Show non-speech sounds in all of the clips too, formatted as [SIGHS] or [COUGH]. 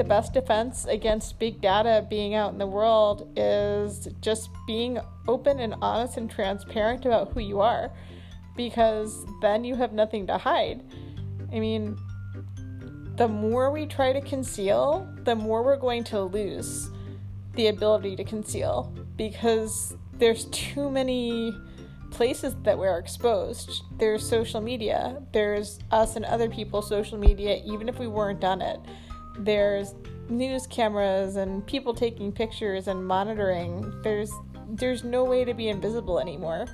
the best defense against big data being out in the world is just being open and honest and transparent about who you are because then you have nothing to hide. I mean, the more we try to conceal, the more we're going to lose the ability to conceal because there's too many places that we're exposed. There's social media, there's us and other people's social media, even if we weren't on it. There's news cameras and people taking pictures and monitoring. There's there's no way to be invisible anymore.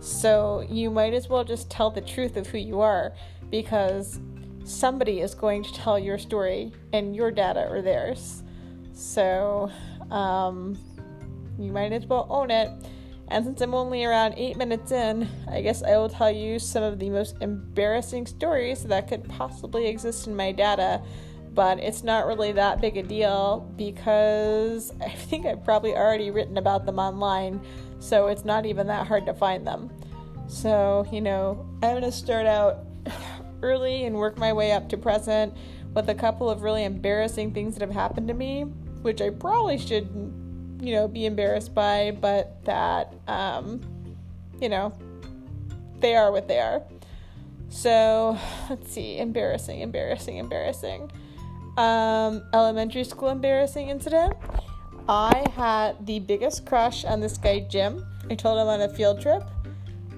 So you might as well just tell the truth of who you are because somebody is going to tell your story and your data or theirs. So um, you might as well own it. And since I'm only around eight minutes in, I guess I will tell you some of the most embarrassing stories that could possibly exist in my data. But it's not really that big a deal because I think I've probably already written about them online, so it's not even that hard to find them. So, you know, I'm to start out [SIGHS] early and work my way up to present with a couple of really embarrassing things that have happened to me, which I probably should you know, be embarrassed by, but that, um, you know, they are what they are. So, let's see, embarrassing, embarrassing, embarrassing. Um, elementary school embarrassing incident. I had the biggest crush on this guy, Jim. I told him on a field trip.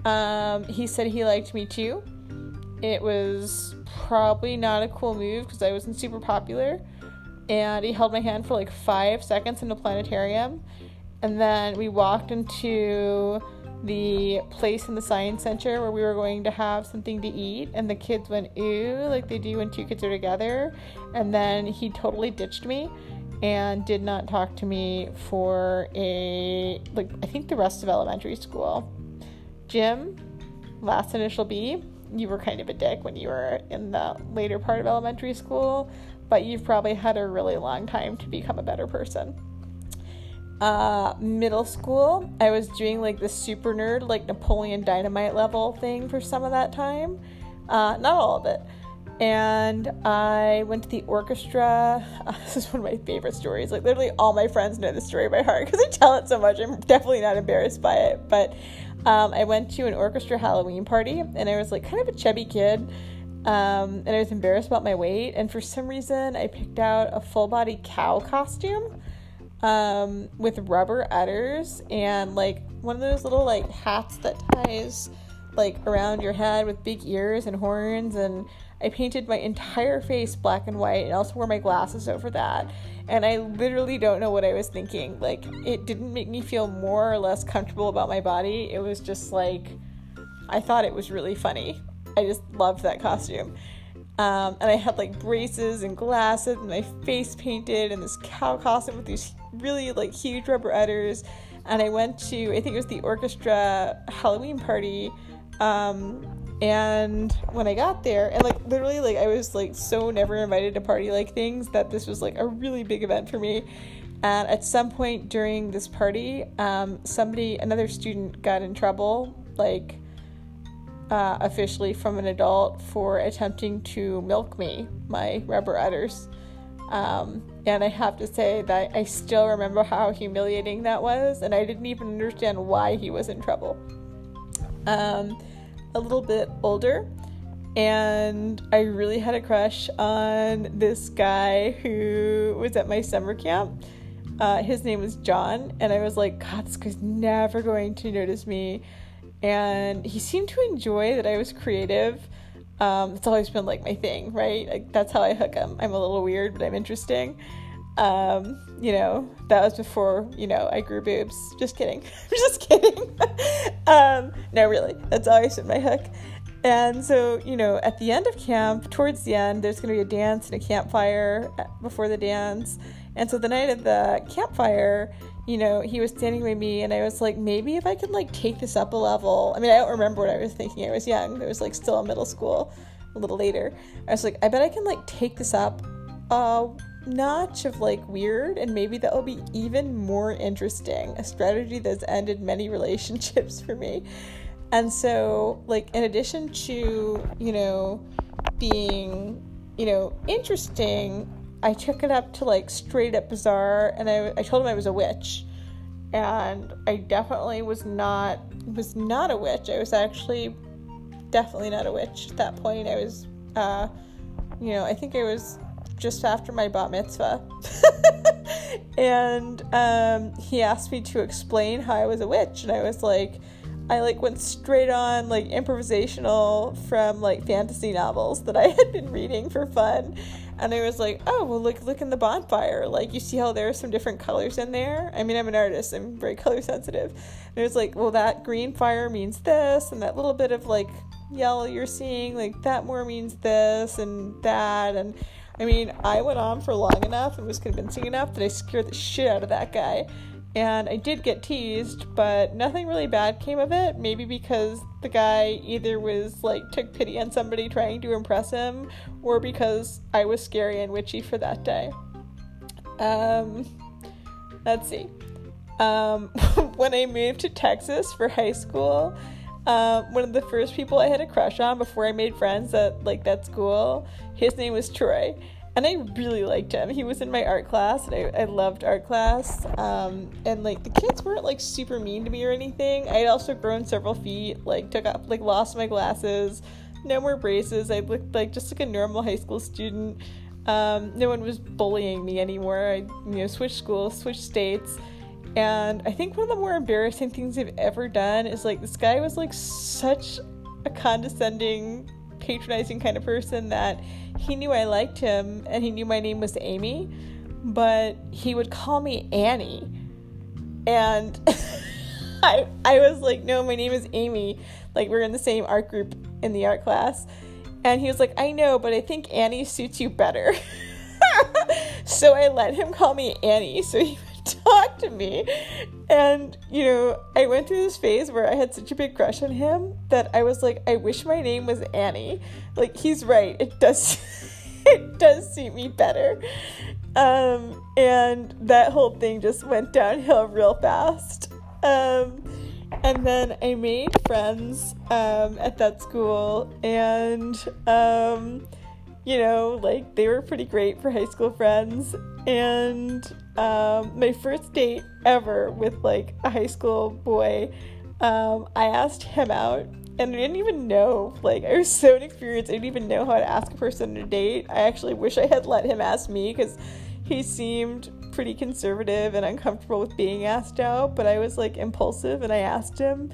Um, he said he liked me too. It was probably not a cool move because I wasn't super popular and he held my hand for like five seconds in the planetarium. And then we walked into the place in the science center where we were going to have something to eat and the kids went ooh like they do when two kids are together and then he totally ditched me and did not talk to me for a like I think the rest of elementary school. Jim, last initial B, you were kind of a dick when you were in the later part of elementary school but you've probably had a really long time to become a better person. Uh, middle school, I was doing like the super nerd, like Napoleon Dynamite level thing for some of that time. Uh, not all of it. And I went to the orchestra. Uh, [LAUGHS] this is one of my favorite stories. Like, literally, all my friends know this story by heart because I tell it so much. I'm definitely not embarrassed by it. But um, I went to an orchestra Halloween party, and I was like kind of a chubby kid um, and I was embarrassed about my weight. And for some reason, I picked out a full body cow costume um, with rubber udders and like one of those little like hats that ties like around your head with big ears and horns. And I painted my entire face black and white and also wore my glasses over that. And I literally don't know what I was thinking. Like, it didn't make me feel more or less comfortable about my body. It was just like, I thought it was really funny. I just loved that costume. Um, and I had like braces and glasses and my face painted and this cow costume with these really like huge rubber udders. And I went to, I think it was the orchestra Halloween party. Um, and when I got there, and like literally, like I was like so never invited to party like things that this was like a really big event for me. And at some point during this party, um, somebody, another student, got in trouble, like uh, officially from an adult for attempting to milk me, my rubber udders. Um, and I have to say that I still remember how humiliating that was, and I didn't even understand why he was in trouble. Um, a little bit older, and I really had a crush on this guy who was at my summer camp. Uh, his name was John, and I was like, God, this guy's never going to notice me and he seemed to enjoy that I was creative. Um, it's always been like my thing, right? Like that's how I hook him. I'm a little weird, but I'm interesting. Um, you know, that was before you know I grew boobs. Just kidding. I'm [LAUGHS] just kidding. [LAUGHS] um, no, really, that's always been my hook. And so, you know, at the end of camp, towards the end, there's going to be a dance and a campfire before the dance. And so the night of the campfire, you know, he was standing by me and I was like, maybe if I could like take this up a level. I mean, I don't remember what I was thinking. I was young. I was like still in middle school a little later. I was like, I bet I can like take this up a notch of like weird and maybe that will be even more interesting. A strategy that's ended many [LAUGHS] relationships for me. And so, like, in addition to, you know, being, you know, interesting, I took it up to like straight up bizarre, and I, I told him I was a witch, and I definitely was not was not a witch. I was actually definitely not a witch at that point. I was, uh, you know, I think I was just after my bat mitzvah. [LAUGHS] and um, he asked me to explain how I was a witch, and I was like, I like went straight on like improvisational from like fantasy novels that I had been reading for fun. And I was like, oh well look look in the bonfire. Like you see how there are some different colors in there? I mean I'm an artist, I'm very color sensitive. And it was like, well that green fire means this and that little bit of like yellow you're seeing, like that more means this and that and I mean, I went on for long enough and was convincing enough that I scared the shit out of that guy and I did get teased, but nothing really bad came of it. Maybe because the guy either was like took pity on somebody trying to impress him, or because I was scary and witchy for that day. Um, let's see. Um, [LAUGHS] when I moved to Texas for high school, um, one of the first people I had a crush on before I made friends at like that school, his name was Troy and I really liked him. He was in my art class, and I, I loved art class. Um, and like the kids weren't like super mean to me or anything. I had also grown several feet, like took up, like lost my glasses, no more braces. I looked like just like a normal high school student. Um, no one was bullying me anymore. I you know switched schools, switched states. And I think one of the more embarrassing things I've ever done is like this guy was like such a condescending, patronizing kind of person that he knew I liked him and he knew my name was Amy, but he would call me Annie. And [LAUGHS] I I was like, "No, my name is Amy." Like we're in the same art group in the art class. And he was like, "I know, but I think Annie suits you better." [LAUGHS] so I let him call me Annie. So he [LAUGHS] talk to me. And, you know, I went through this phase where I had such a big crush on him that I was like, I wish my name was Annie. Like, he's right. It does. [LAUGHS] it does suit me better. Um, and that whole thing just went downhill real fast. Um, and then I made friends um, at that school, and um, you know, like they were pretty great for high school friends. And um, my first date ever with like a high school boy, um, I asked him out and I didn't even know. Like, I was so inexperienced, I didn't even know how to ask a person on a date. I actually wish I had let him ask me because he seemed pretty conservative and uncomfortable with being asked out, but I was like impulsive and I asked him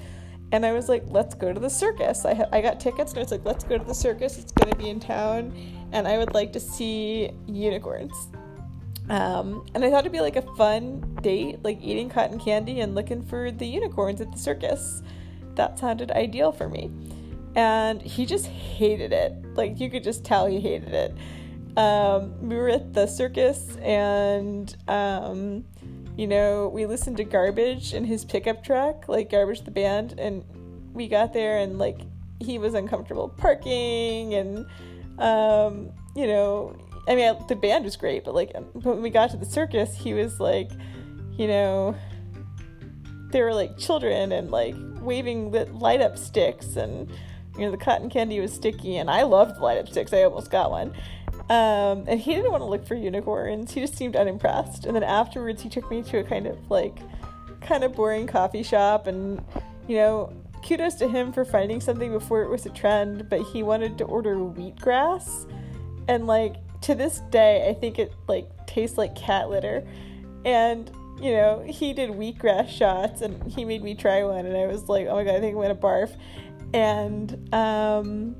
and I was like, let's go to the circus. I, ha- I got tickets and I was like, let's go to the circus. It's going to be in town and I would like to see unicorns. Um, and I thought it'd be like a fun date, like eating cotton candy and looking for the unicorns at the circus. That sounded ideal for me. And he just hated it. Like, you could just tell he hated it. Um, we were at the circus and um, you know, we listened to Garbage in his pickup truck, like Garbage the band, and we got there and like he was uncomfortable parking and um, you know, I mean, the band was great, but like but when we got to the circus, he was like, you know, they were like children and like waving the light up sticks and you know the cotton candy was sticky and I loved light up sticks. I almost got one. Um, and he didn't want to look for unicorns. He just seemed unimpressed. And then afterwards, he took me to a kind of like, kind of boring coffee shop. And, you know, kudos to him for finding something before it was a trend. But he wanted to order wheatgrass. And, like, to this day, I think it, like, tastes like cat litter. And, you know, he did wheatgrass shots and he made me try one. And I was like, oh my God, I think I'm to barf. And, um,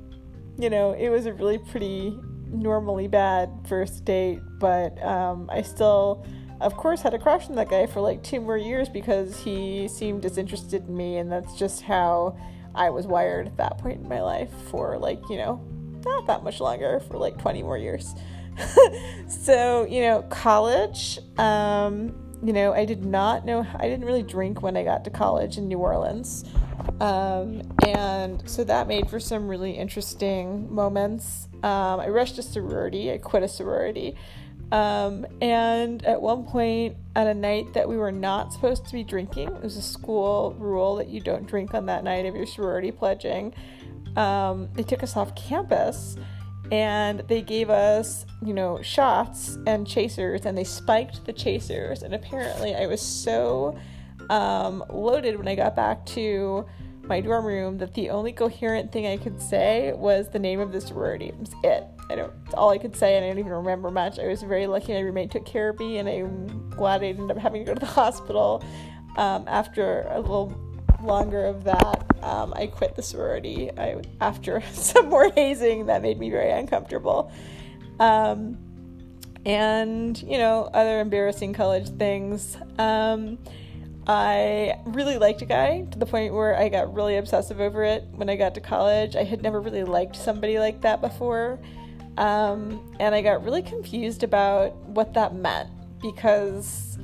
you know, it was a really pretty normally bad first date, but um, I still, of course, had a crush on that guy for like two more years because he seemed disinterested in me, and that's just how I was wired at that point in my life for like, you know, not that much longer, for like 20 more years. [LAUGHS] so, you know, college, um, you know, I did not know, I didn't really drink when I got to college in New Orleans. Um, and so that made for some really interesting moments. Um, I rushed a sorority, I quit a sorority. Um, and at one point, at a night that we were not supposed to be drinking, it was a school rule that you don't drink on that night of your sorority pledging. Um, they took us off campus, and they gave us, you know, shots and chasers, and they spiked the chasers. And apparently, I was so um, loaded when I got back to my dorm room that the only coherent thing I could say was the name of the sorority. It was it. I don't. It's all I could say, and I don't even remember much. I was very lucky. My roommate took care of me, and I'm glad I ended up having to go to the [LAUGHS] hospital um, after a little longer of that. Um, I quit the sorority. I after [LAUGHS] some more hazing that made me very uncomfortable. Um, and you know other embarrassing college things. Um, I really liked a guy to the point where I got really obsessive over it when I got to college. I had never really liked somebody like that before. Um, and I got really confused about what that meant because,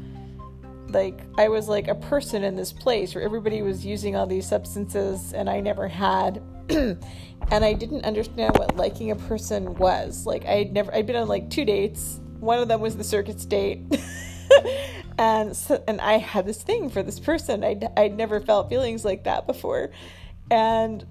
like, I was like a person in this place where everybody was using all these substances and I never had. [CLEARS THROAT] and I didn't understand what liking a person was. Like, I'd never, I'd been on like two dates. One of them was the circuits date. [LAUGHS] and so, and I had this thing for this person. I'd, I'd never felt feelings like that before. And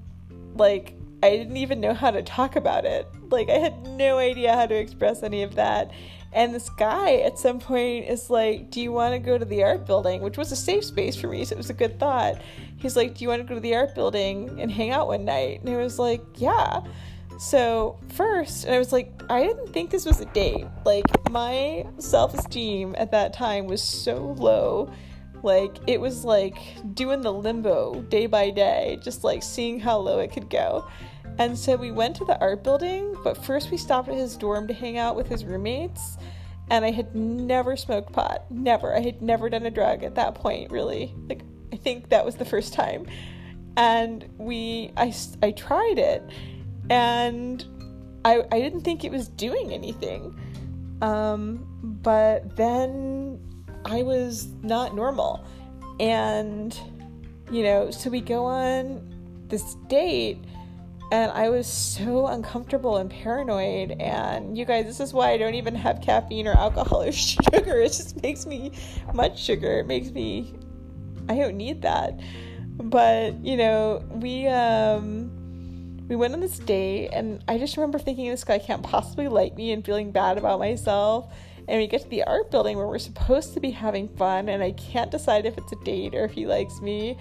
like, I didn't even know how to talk about it. Like, I had no idea how to express any of that. And this guy at some point is like, Do you want to go to the art building? Which was a safe space for me, so it was a good thought. He's like, Do you want to go to the art building and hang out one night? And I was like, Yeah. So, first, and I was like, I didn't think this was a date. Like, my self esteem at that time was so low. Like, it was like doing the limbo day by day, just like seeing how low it could go. And so we went to the art building, but first we stopped at his dorm to hang out with his roommates. And I had never smoked pot. Never. I had never done a drug at that point, really. Like, I think that was the first time. And we, I, I tried it. And I, I didn't think it was doing anything. Um, but then I was not normal. And, you know, so we go on this date and I was so uncomfortable and paranoid. And you guys, this is why I don't even have caffeine or alcohol or [LAUGHS] sugar. It just makes me much sugar. It makes me, I don't need that. But you know, we um, we went on this date, and I just remember thinking this guy can't possibly like me and feeling bad about myself. And we get to the art building where we're supposed to be having fun, and I can't decide if it's a date or if he likes me.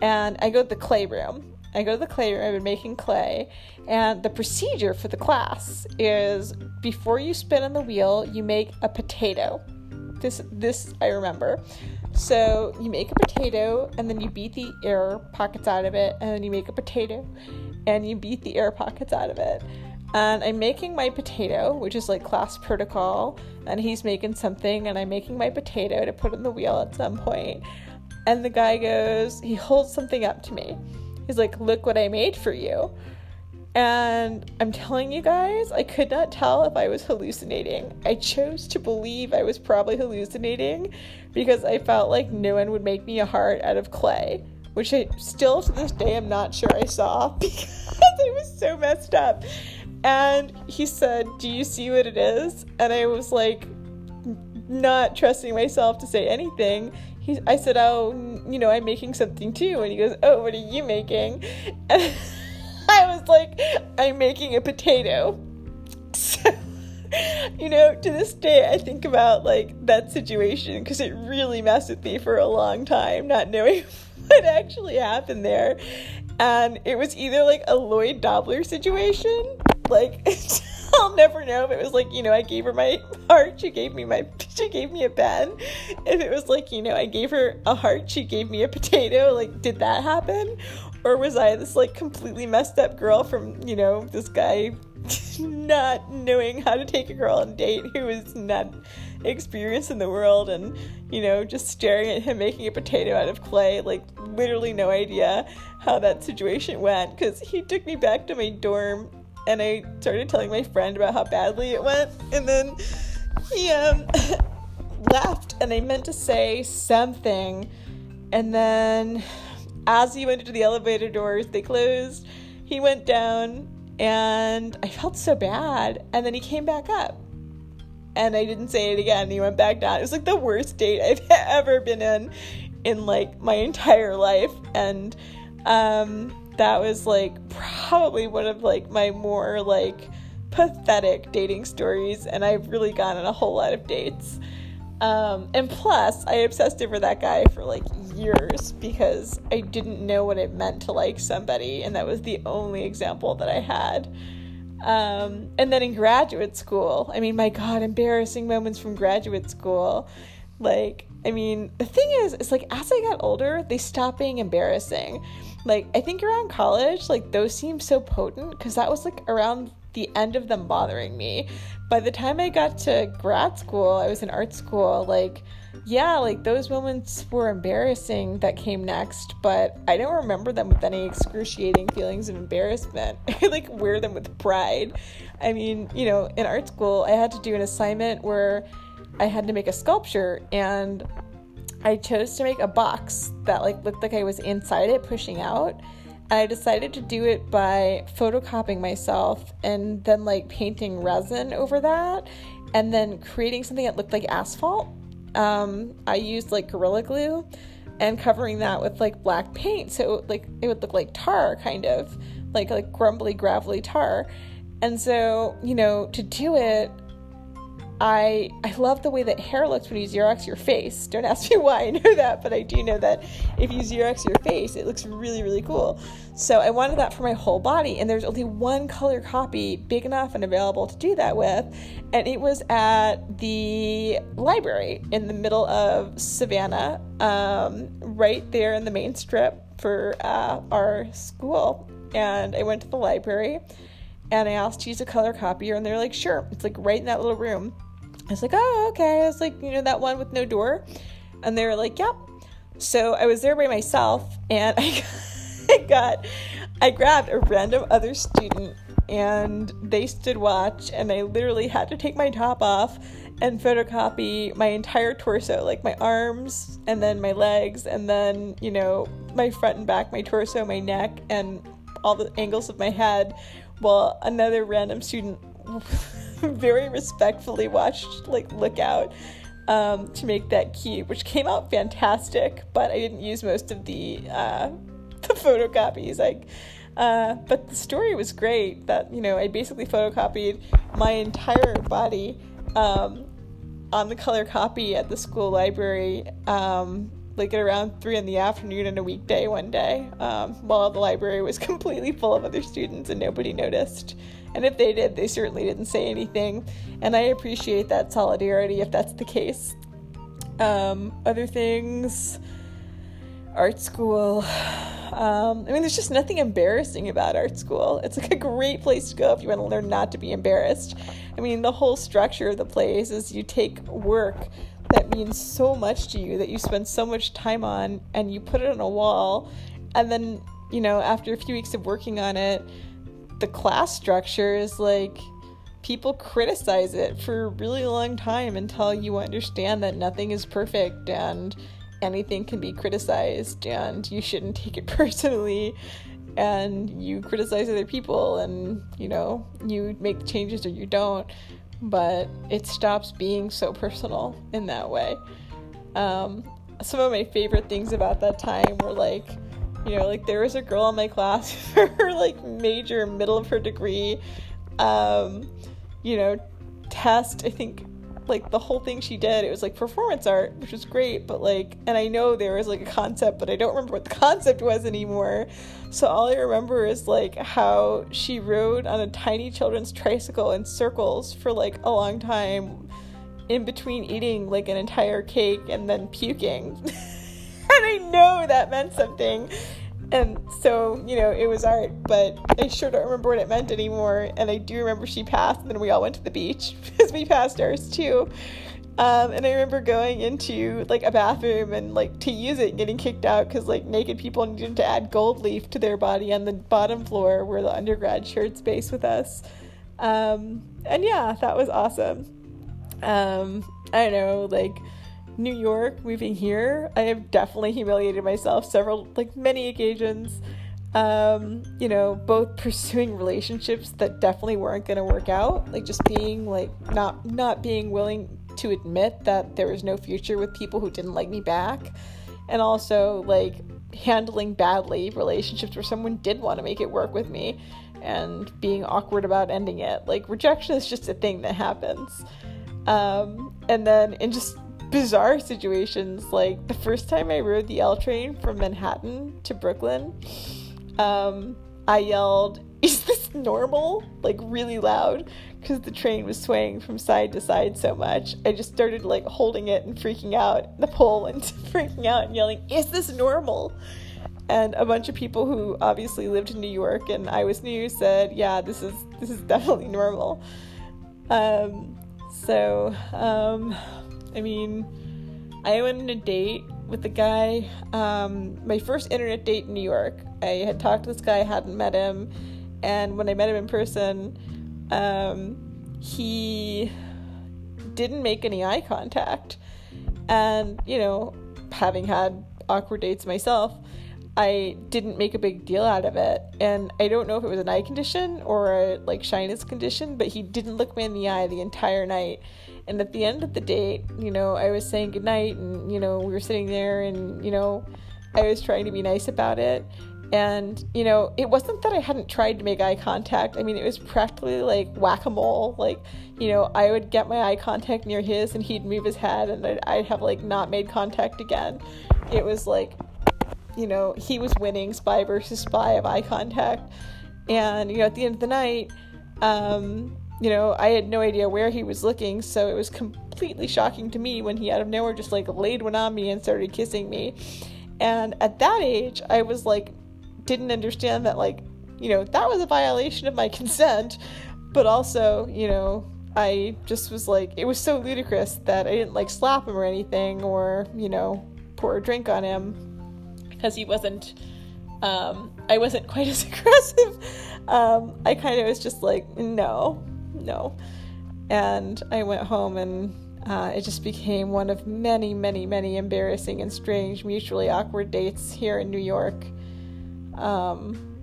And I go to the clay room I go to the clay room, I've been making clay, and the procedure for the class is before you spin on the wheel, you make a potato. This this I remember. So you make a potato and then you beat the air pockets out of it, and then you make a potato and you beat the air pockets out of it. And I'm making my potato, which is like class protocol, and he's making something, and I'm making my potato to put in the wheel at some point. And the guy goes, he holds something up to me He's like, Look what I made for you. And I'm telling you guys, I could not tell if I was hallucinating. I chose to believe I was probably hallucinating because I felt like no one would make me a heart out of clay, which I still to this day am not sure I saw [LAUGHS] because it was so messed up. And he said, Do you see what it is? And I was like, not trusting myself to say anything he, I said, oh, you know, I'm making something too. And he goes, oh, what are you making? And [LAUGHS] I was like, I'm making a potato. [LAUGHS] So, you know, to this day, I think about like that situation because it really messed with me for a long time, not knowing [LAUGHS] what actually happened there. And it was either like a Lloyd Dobler situation, like [LAUGHS] I'll never know if it was like, you know, I gave her my heart, she gave me my she gave me a pen. If it was like, you know, I gave her a heart, she gave me a potato, like did that happen? Or was I this like completely messed up girl from, you know, this guy [LAUGHS] not knowing how to take a girl on a date who was not experienced in the world and, you know, just staring at him making a potato out of clay, like literally no idea how that situation went because he took me back to my dorm and I started telling my friend about how badly it went, and then he um, laughed, and I meant to say something, and then as he went into the elevator doors, they closed. He went down, and I felt so bad, and then he came back up. And I didn't say it again. He went back down. It was like the worst date I've [LAUGHS] ever been in in like my entire life. And um that was like probably one of like my more like pathetic dating stories, and I've really gone on a whole lot of dates. Um, and plus, I obsessed over that guy for like years because I didn't know what it meant to like somebody, and that was the only example that I had. Um, and then in graduate school, I mean, my God, embarrassing moments from graduate school. Like, I mean, the thing is, it's like as I got older, they stopped being embarrassing. Like, I think around college, like, those seemed so potent because that was like around the end of them bothering me. By the time I got to grad school, I was in art school, like, yeah, like those moments were embarrassing that came next, but I don't remember them with any excruciating feelings of embarrassment. [LAUGHS] I like wear them with pride. I mean, you know, in art school, I had to do an assignment where I had to make a sculpture and I chose to make a box that like looked like I was inside it pushing out. And I decided to do it by photocopying myself and then like painting resin over that and then creating something that looked like asphalt. Um, I used like Gorilla Glue and covering that with like black paint so it, like it would look like tar kind of like like grumbly gravelly tar. And so, you know, to do it, I I love the way that hair looks when you Xerox your face. Don't ask me [LAUGHS] why I know that, but I do know that if you Xerox your face, it looks really, really cool. So I wanted that for my whole body, and there's only one color copy big enough and available to do that with, and it was at the library in the middle of Savannah, um, right there in the main strip for uh, our school. And I went to the library and I asked to use a color copier, and they're like, sure. It's like right in that little room. I was like, oh, okay. I was like, you know, that one with no door. And they were like, yep. So I was there by myself and I, [LAUGHS] I got, I grabbed a random other student and they stood watch and I literally had to take my top off and photocopy my entire torso, like my arms and then my legs and then, you know, my front and back, my torso, my neck, and all the angles of my head while another random student [LAUGHS] very respectfully watched like look out um, to make that cube, which came out fantastic. But I didn't use most of the uh, [LAUGHS] the photocopies. Like, uh, but the story was great. That you know, I basically photocopied my entire body um, on the color copy at the school library. Um, like at around three in the afternoon on a weekday one day, um, while the library was [LAUGHS] completely full of other students and nobody noticed. And if they did, they certainly didn't say anything. And I appreciate that solidarity if that's the case. Um, other things, art school. Um, I mean, there's just nothing embarrassing about art school. It's like a great place to go if you want to learn not to be embarrassed. I mean, the whole structure of the place is you take work that means so much to you that you spend so much time on and you put it on a wall and then you know after a few weeks of working on it the class structure is like people criticize it for a really long time until you understand that nothing is perfect and anything can be criticized and you shouldn't take it [LAUGHS] personally. And you criticize other people and you know you make changes or you don't but it stops being so personal in that way. Um, some of my favorite things about that time were like you know, like there was a girl in my class [LAUGHS] for her like major middle of her degree, um, you know, test. I think like the whole thing she did, it was like performance art, which was great, but like, and I know there was like a concept, but I don't remember what the [LAUGHS] concept was anymore. So all I remember is like how she rode on a tiny children's tricycle in circles for like a long time in between eating like an entire cake and then puking. [LAUGHS] know that meant something. And so, you know, it was art, but I sure don't remember what it meant anymore. And I do remember she passed, and then we all went to the beach [LAUGHS] because we passed ours too. Um, and I remember going into like a bathroom and like to use it, and getting kicked out because like naked people needed to add gold leaf to their body on the bottom floor where the undergrad shared space with us. Um, and yeah, that was awesome. Um, I don't know, like New York, moving here, I have definitely humiliated myself several, like many occasions. Um, you know, both pursuing relationships that definitely weren't going to work out, like just being like not not being willing to admit that there was no future with people who didn't like me back, and also like handling badly relationships where someone did want to make it work with me and being awkward about ending it. Like rejection is just a thing that happens. Um, and then in just bizarre situations, like the first time I rode the L train from Manhattan to Brooklyn, um, I yelled, [LAUGHS] Is this normal? Like really loud because the train was swaying from side to side so much. I just started like holding it and freaking out the pole and [LAUGHS] freaking out and yelling, Is this normal? And a bunch of people who obviously lived in New York and I was new said, Yeah, this is this is definitely normal. Um, so, um, I mean, I went on a date with a guy, um, my first internet date in New York. I had talked to this guy, hadn't met him, and when I met him in person, um, he didn't make any eye contact. And, you know, having had awkward dates myself, I didn't make a big deal out of it. And I don't know if it was an eye condition or a like shyness condition, but he didn't look me in the eye the entire night. And at the end of the date, you know, I was saying goodnight and, you know, we were sitting there and, you know, I was trying to be nice about it. And, you know, it wasn't that I hadn't tried to make eye contact. I mean, it was practically like whack a mole. Like, you know, I would get my eye contact near his and he'd move his head and I'd, I'd have like not made contact again. It was like you know, he was winning spy versus spy of eye contact. And, you know, at the end of the night, um, you know, I had no idea where he was looking, so it was completely shocking to me when he out of nowhere just like laid one on me and started kissing me. And at that age, I was like, didn't understand that, like, you know, that was a violation of my [LAUGHS] consent, but also, you know, I just was like, it was so ludicrous that I didn't like slap him or anything or, you know, pour a drink on him because he wasn't um, I wasn't quite as [LAUGHS] aggressive. Um, I kind of was just like, no, no. And I went home and uh, it just became one of many, many, many embarrassing and strange, mutually awkward dates here in New York. Um,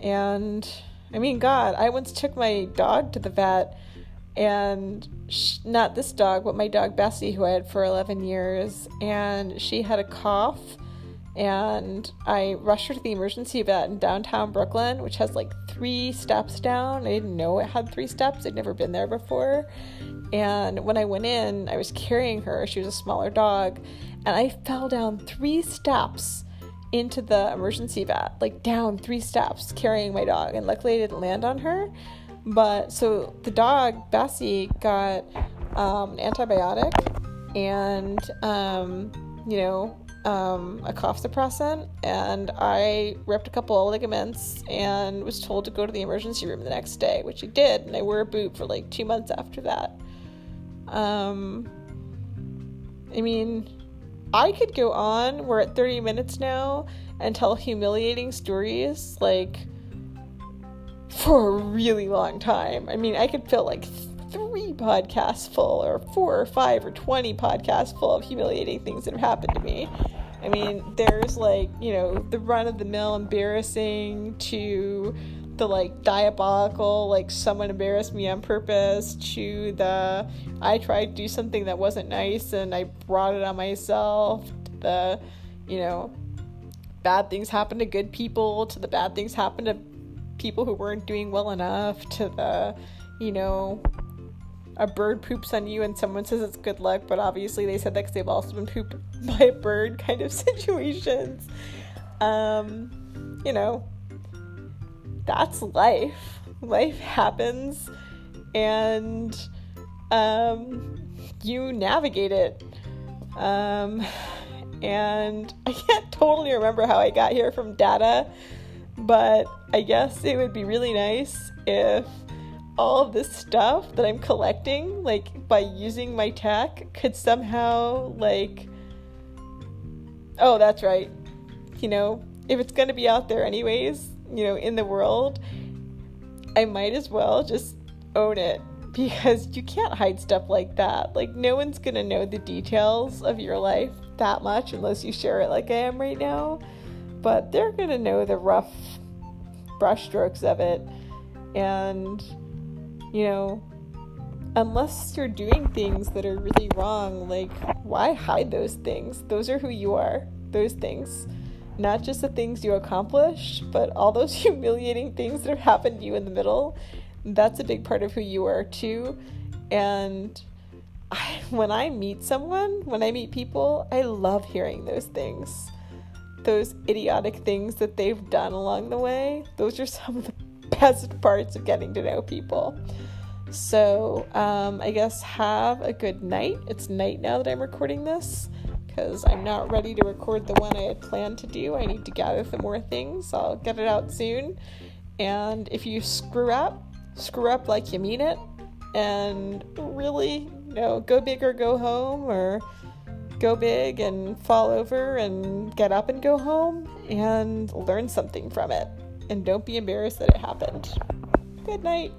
and I mean, God, I once took my dog to the vet, and sh- not this dog, but my dog Bessie, who I had for 11 years, and she had a cough and I rushed her to the emergency vet in downtown Brooklyn, which has like three steps down. I didn't know it had three steps, I'd never been there before. And when I went in, I was carrying her. She was a smaller dog, and I fell down three steps into the emergency vet, like down three steps, carrying my dog. And luckily, I didn't land on her. But so the dog, Bessie, got um, an antibiotic, and um, you know, um, a cough suppressant, and I ripped a couple of ligaments and was told to go to the emergency room the next day, which I did, and I wore a boot for like two months after that. Um, I mean, I could go on. We're at 30 minutes now and tell humiliating stories like for a really long time. I mean, I could fill like three podcasts full, or four, or five, or 20 podcasts full of humiliating things that have happened to me. I mean, there's like, you know, the run of the mill embarrassing to the like diabolical, like someone embarrassed me on purpose to the I tried to do something that wasn't nice and I brought it on myself, the, you know, bad things happen to good people, to the bad things happen to people who weren't doing well enough, to the, you know, a bird poops on you and someone says it's good luck, but obviously they said that because they've also been pooped [LAUGHS] by a bird kind of [LAUGHS] situations. Um, you know, that's life. Life happens and um, you navigate it. Um, and [LAUGHS] I can't totally remember how I got here from data, but I guess it would be really nice if all of this stuff that I'm collecting, like by using my tech, could somehow, like, oh, that's right. You know, if it's going to be out there anyways, you know, in the world, I might as well just own it [LAUGHS] because you can't hide stuff like that. Like, no one's going to know the details of your life that much unless you share it like I am right now. But they're going to know the rough brushstrokes of it. And you know, unless you're doing things that are really wrong, like, why hide those things? Those are who you are, those things. not just the things you accomplish, but all those [LAUGHS] humiliating things that have happened to you in the middle. That's a big part of who you are too. And I, when I meet someone, when I meet people, I love hearing those things. Those idiotic things that they've done along the way. Those are [LAUGHS] some of the best parts of getting to know people. So, um, I guess have a good night. It's night now that I'm recording this because I'm not ready to record the one I had planned to do. I need to gather some more things. I'll get it out soon. And if you screw up, screw up like you mean it. And really, you know, go big or go home, or go big and fall over and get up and go home and learn something from it. And don't be embarrassed that it happened. Good night.